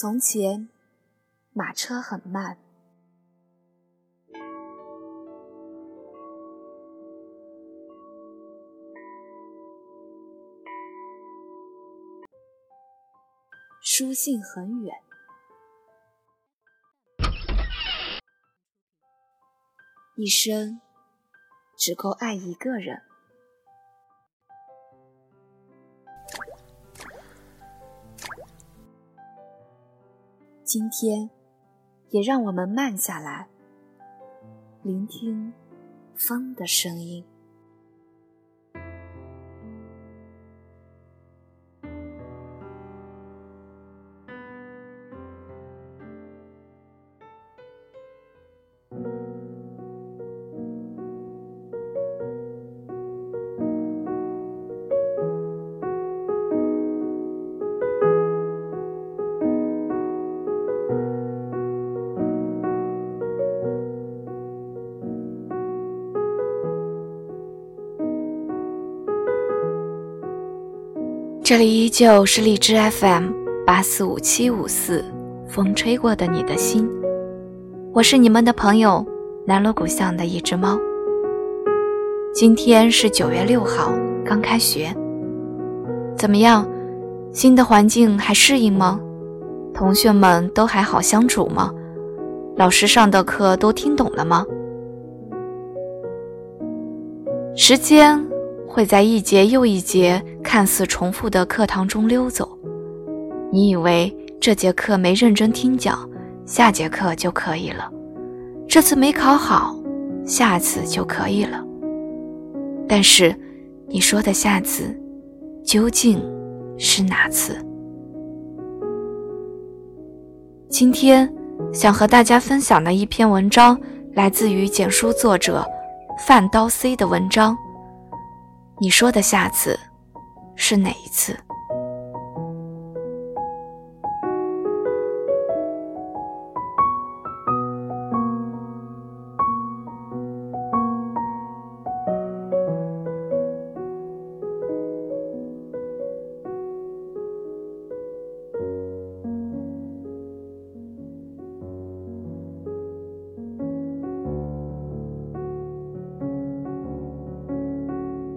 从前，马车很慢。书信很远，一生只够爱一个人。今天，也让我们慢下来，聆听风的声音。这里依旧是荔枝 FM 八四五七五四，风吹过的你的心，我是你们的朋友南锣鼓巷的一只猫。今天是九月六号，刚开学，怎么样？新的环境还适应吗？同学们都还好相处吗？老师上的课都听懂了吗？时间。会在一节又一节看似重复的课堂中溜走，你以为这节课没认真听讲，下节课就可以了；这次没考好，下次就可以了。但是，你说的下次，究竟是哪次？今天想和大家分享的一篇文章，来自于简书作者范刀 C 的文章。你说的下次是哪一次？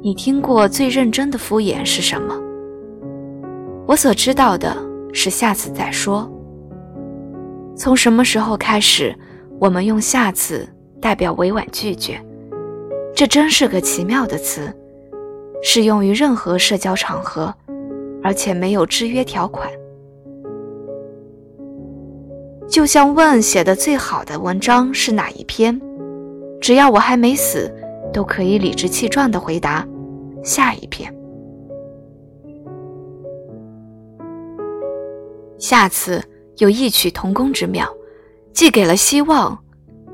你听过最认真的敷衍是什么？我所知道的是下次再说。从什么时候开始，我们用下次代表委婉拒绝？这真是个奇妙的词，适用于任何社交场合，而且没有制约条款。就像问写的最好的文章是哪一篇，只要我还没死，都可以理直气壮地回答。下一篇，下次有异曲同工之妙，既给了希望，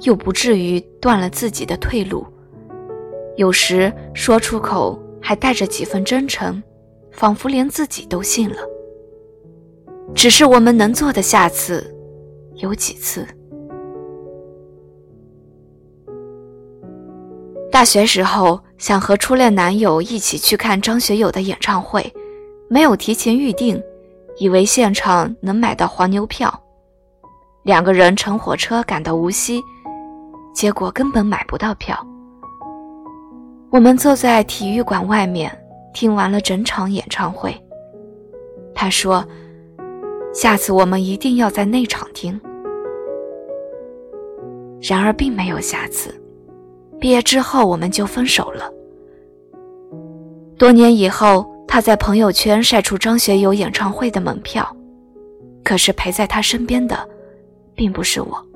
又不至于断了自己的退路。有时说出口还带着几分真诚，仿佛连自己都信了。只是我们能做的下次，有几次？大学时候想和初恋男友一起去看张学友的演唱会，没有提前预定，以为现场能买到黄牛票，两个人乘火车赶到无锡，结果根本买不到票。我们坐在体育馆外面听完了整场演唱会，他说：“下次我们一定要在那场听。”然而并没有下次。毕业之后，我们就分手了。多年以后，他在朋友圈晒出张学友演唱会的门票，可是陪在他身边的，并不是我。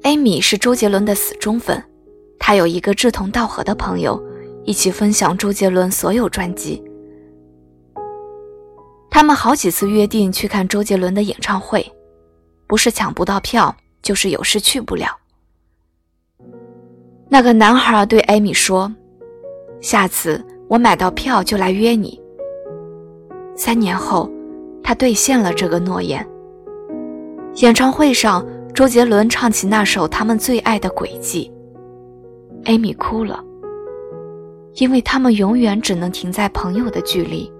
艾米是周杰伦的死忠粉，她有一个志同道合的朋友，一起分享周杰伦所有专辑。他们好几次约定去看周杰伦的演唱会，不是抢不到票。就是有事去不了。那个男孩对艾米说：“下次我买到票就来约你。”三年后，他兑现了这个诺言。演唱会上，周杰伦唱起那首他们最爱的《轨迹》，艾米哭了，因为他们永远只能停在朋友的距离。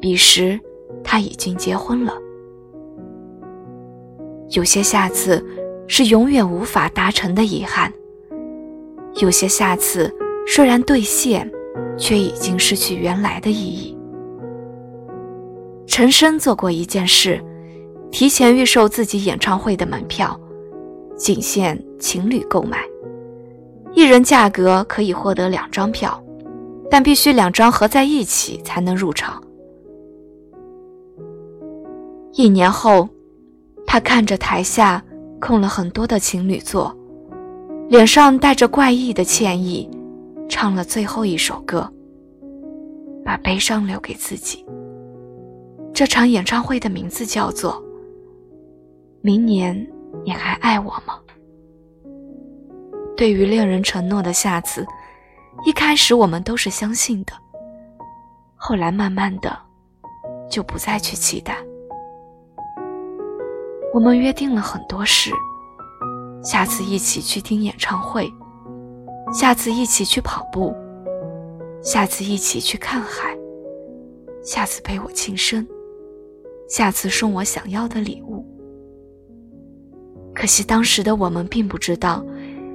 彼时他已经结婚了。有些下次是永远无法达成的遗憾，有些下次虽然兑现，却已经失去原来的意义。陈升做过一件事，提前预售自己演唱会的门票，仅限情侣购买，一人价格可以获得两张票，但必须两张合在一起才能入场。一年后。他看着台下空了很多的情侣座，脸上带着怪异的歉意，唱了最后一首歌，把悲伤留给自己。这场演唱会的名字叫做《明年你还爱我吗》。对于恋人承诺的下次，一开始我们都是相信的，后来慢慢的就不再去期待。我们约定了很多事，下次一起去听演唱会，下次一起去跑步，下次一起去看海，下次陪我庆生，下次送我想要的礼物。可惜当时的我们并不知道，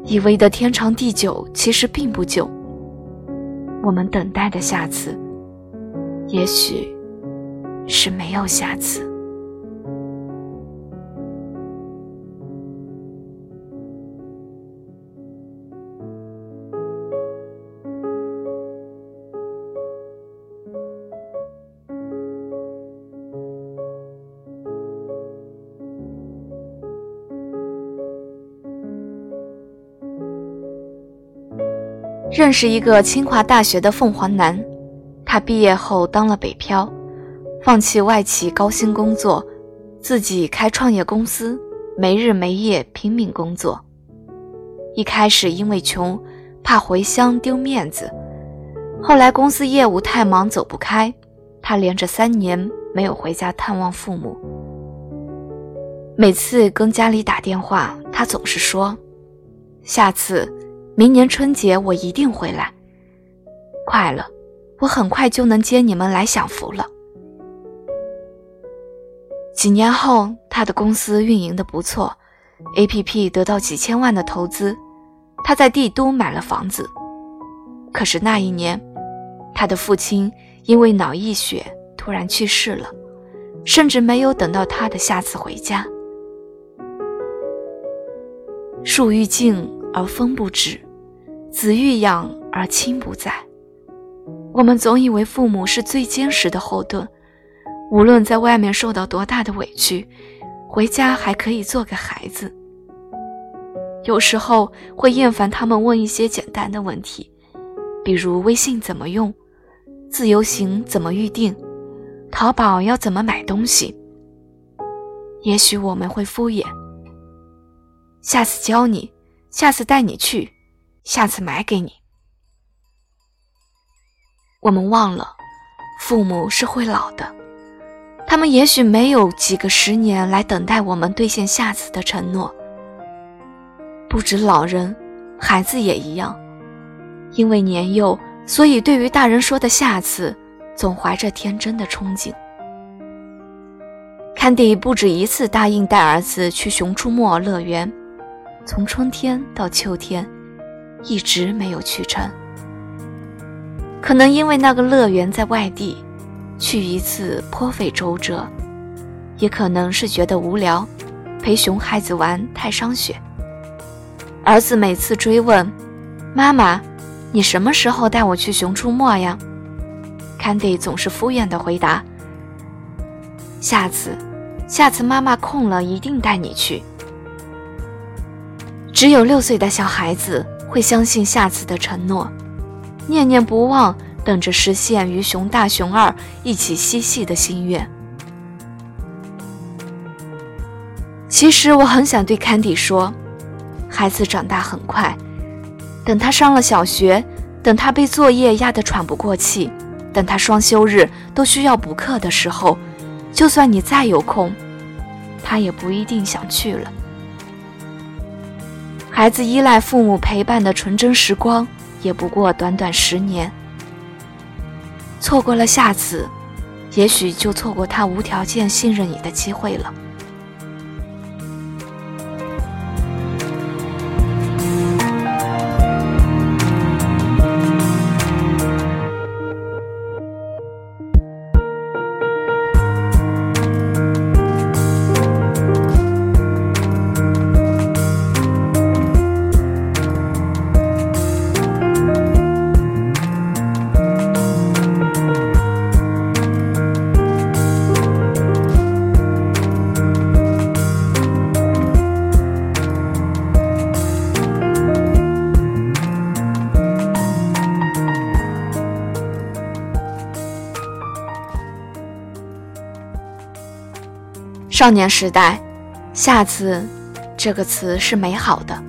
以为的天长地久其实并不久。我们等待的下次，也许是没有下次。认识一个清华大学的凤凰男，他毕业后当了北漂，放弃外企高薪工作，自己开创业公司，没日没夜拼命工作。一开始因为穷，怕回乡丢面子，后来公司业务太忙走不开，他连着三年没有回家探望父母。每次跟家里打电话，他总是说：“下次。”明年春节我一定回来。快了，我很快就能接你们来享福了。几年后，他的公司运营的不错，APP 得到几千万的投资，他在帝都买了房子。可是那一年，他的父亲因为脑溢血突然去世了，甚至没有等到他的下次回家。树欲静而风不止。子欲养而亲不在，我们总以为父母是最坚实的后盾，无论在外面受到多大的委屈，回家还可以做个孩子。有时候会厌烦他们问一些简单的问题，比如微信怎么用，自由行怎么预定，淘宝要怎么买东西。也许我们会敷衍，下次教你，下次带你去。下次买给你。我们忘了，父母是会老的，他们也许没有几个十年来等待我们兑现下次的承诺。不止老人，孩子也一样，因为年幼，所以对于大人说的下次，总怀着天真的憧憬。坎迪不止一次答应带儿子去熊出没乐园，从春天到秋天。一直没有去成，可能因为那个乐园在外地，去一次颇费周折；也可能是觉得无聊，陪熊孩子玩太伤血。儿子每次追问：“妈妈，你什么时候带我去熊出没呀？”Candy 总是敷衍的回答：“下次，下次妈妈空了一定带你去。”只有六岁的小孩子。会相信下次的承诺，念念不忘，等着实现与熊大、熊二一起嬉戏的心愿。其实我很想对坎迪说，孩子长大很快，等他上了小学，等他被作业压得喘不过气，等他双休日都需要补课的时候，就算你再有空，他也不一定想去了。孩子依赖父母陪伴的纯真时光，也不过短短十年。错过了下次，也许就错过他无条件信任你的机会了。少年时代，下次这个词是美好的。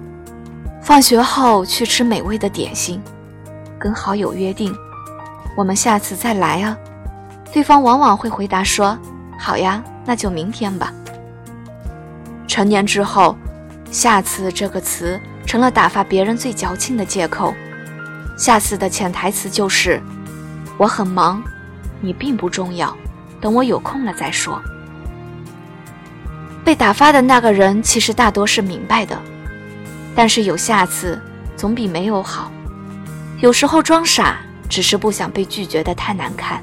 放学后去吃美味的点心，跟好友约定，我们下次再来啊。对方往往会回答说：“好呀，那就明天吧。”成年之后，下次这个词成了打发别人最矫情的借口。下次的潜台词就是：我很忙，你并不重要，等我有空了再说。被打发的那个人其实大多是明白的，但是有下次总比没有好。有时候装傻只是不想被拒绝的太难看。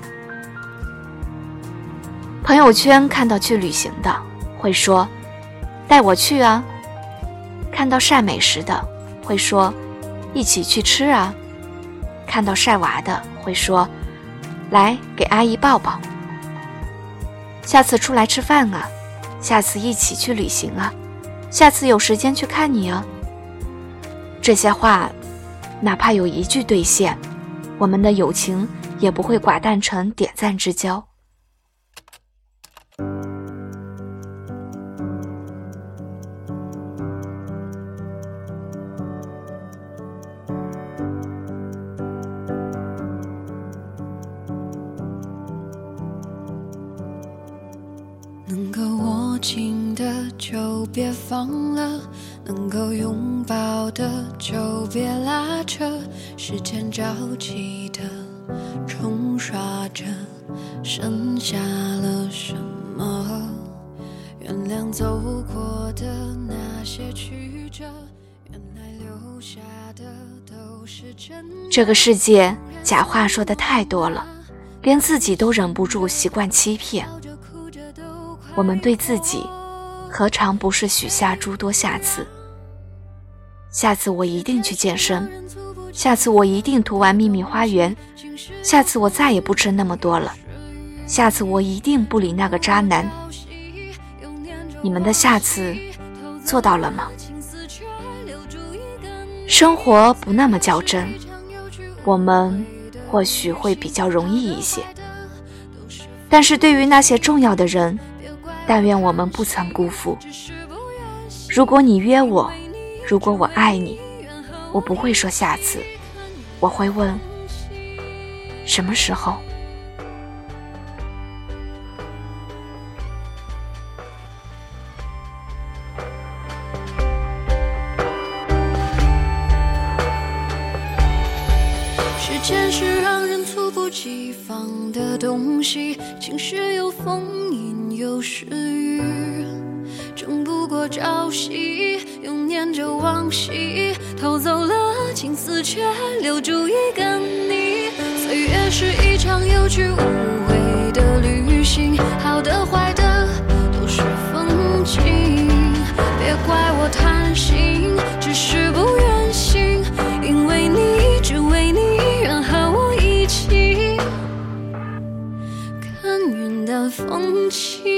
朋友圈看到去旅行的会说：“带我去啊。”看到晒美食的会说：“一起去吃啊。”看到晒娃的会说：“来给阿姨抱抱。”下次出来吃饭啊。下次一起去旅行啊！下次有时间去看你啊！这些话，哪怕有一句兑现，我们的友情也不会寡淡成点赞之交。忘了，能够拥抱的就别拉扯。时间着急的冲刷着，剩下了什么？原谅走过的那些曲折，原来留下的都是真。这个世界假话说的太多了，连自己都忍不住习惯欺骗。我们对自己。何尝不是许下诸多下次？下次我一定去健身，下次我一定涂完秘密花园，下次我再也不吃那么多了，下次我一定不理那个渣男。你们的下次做到了吗？生活不那么较真，我们或许会比较容易一些，但是对于那些重要的人。但愿我们不曾辜负。如果你约我，如果我爱你，我不会说下次，我会问什么时候。东西，晴时有风，阴有时雨，争不过朝夕，又念着往昔，偷走了青丝，却留住一个你。岁月是一场有去无回的旅行，好的坏的都是风景，别怪我贪心，只是风起。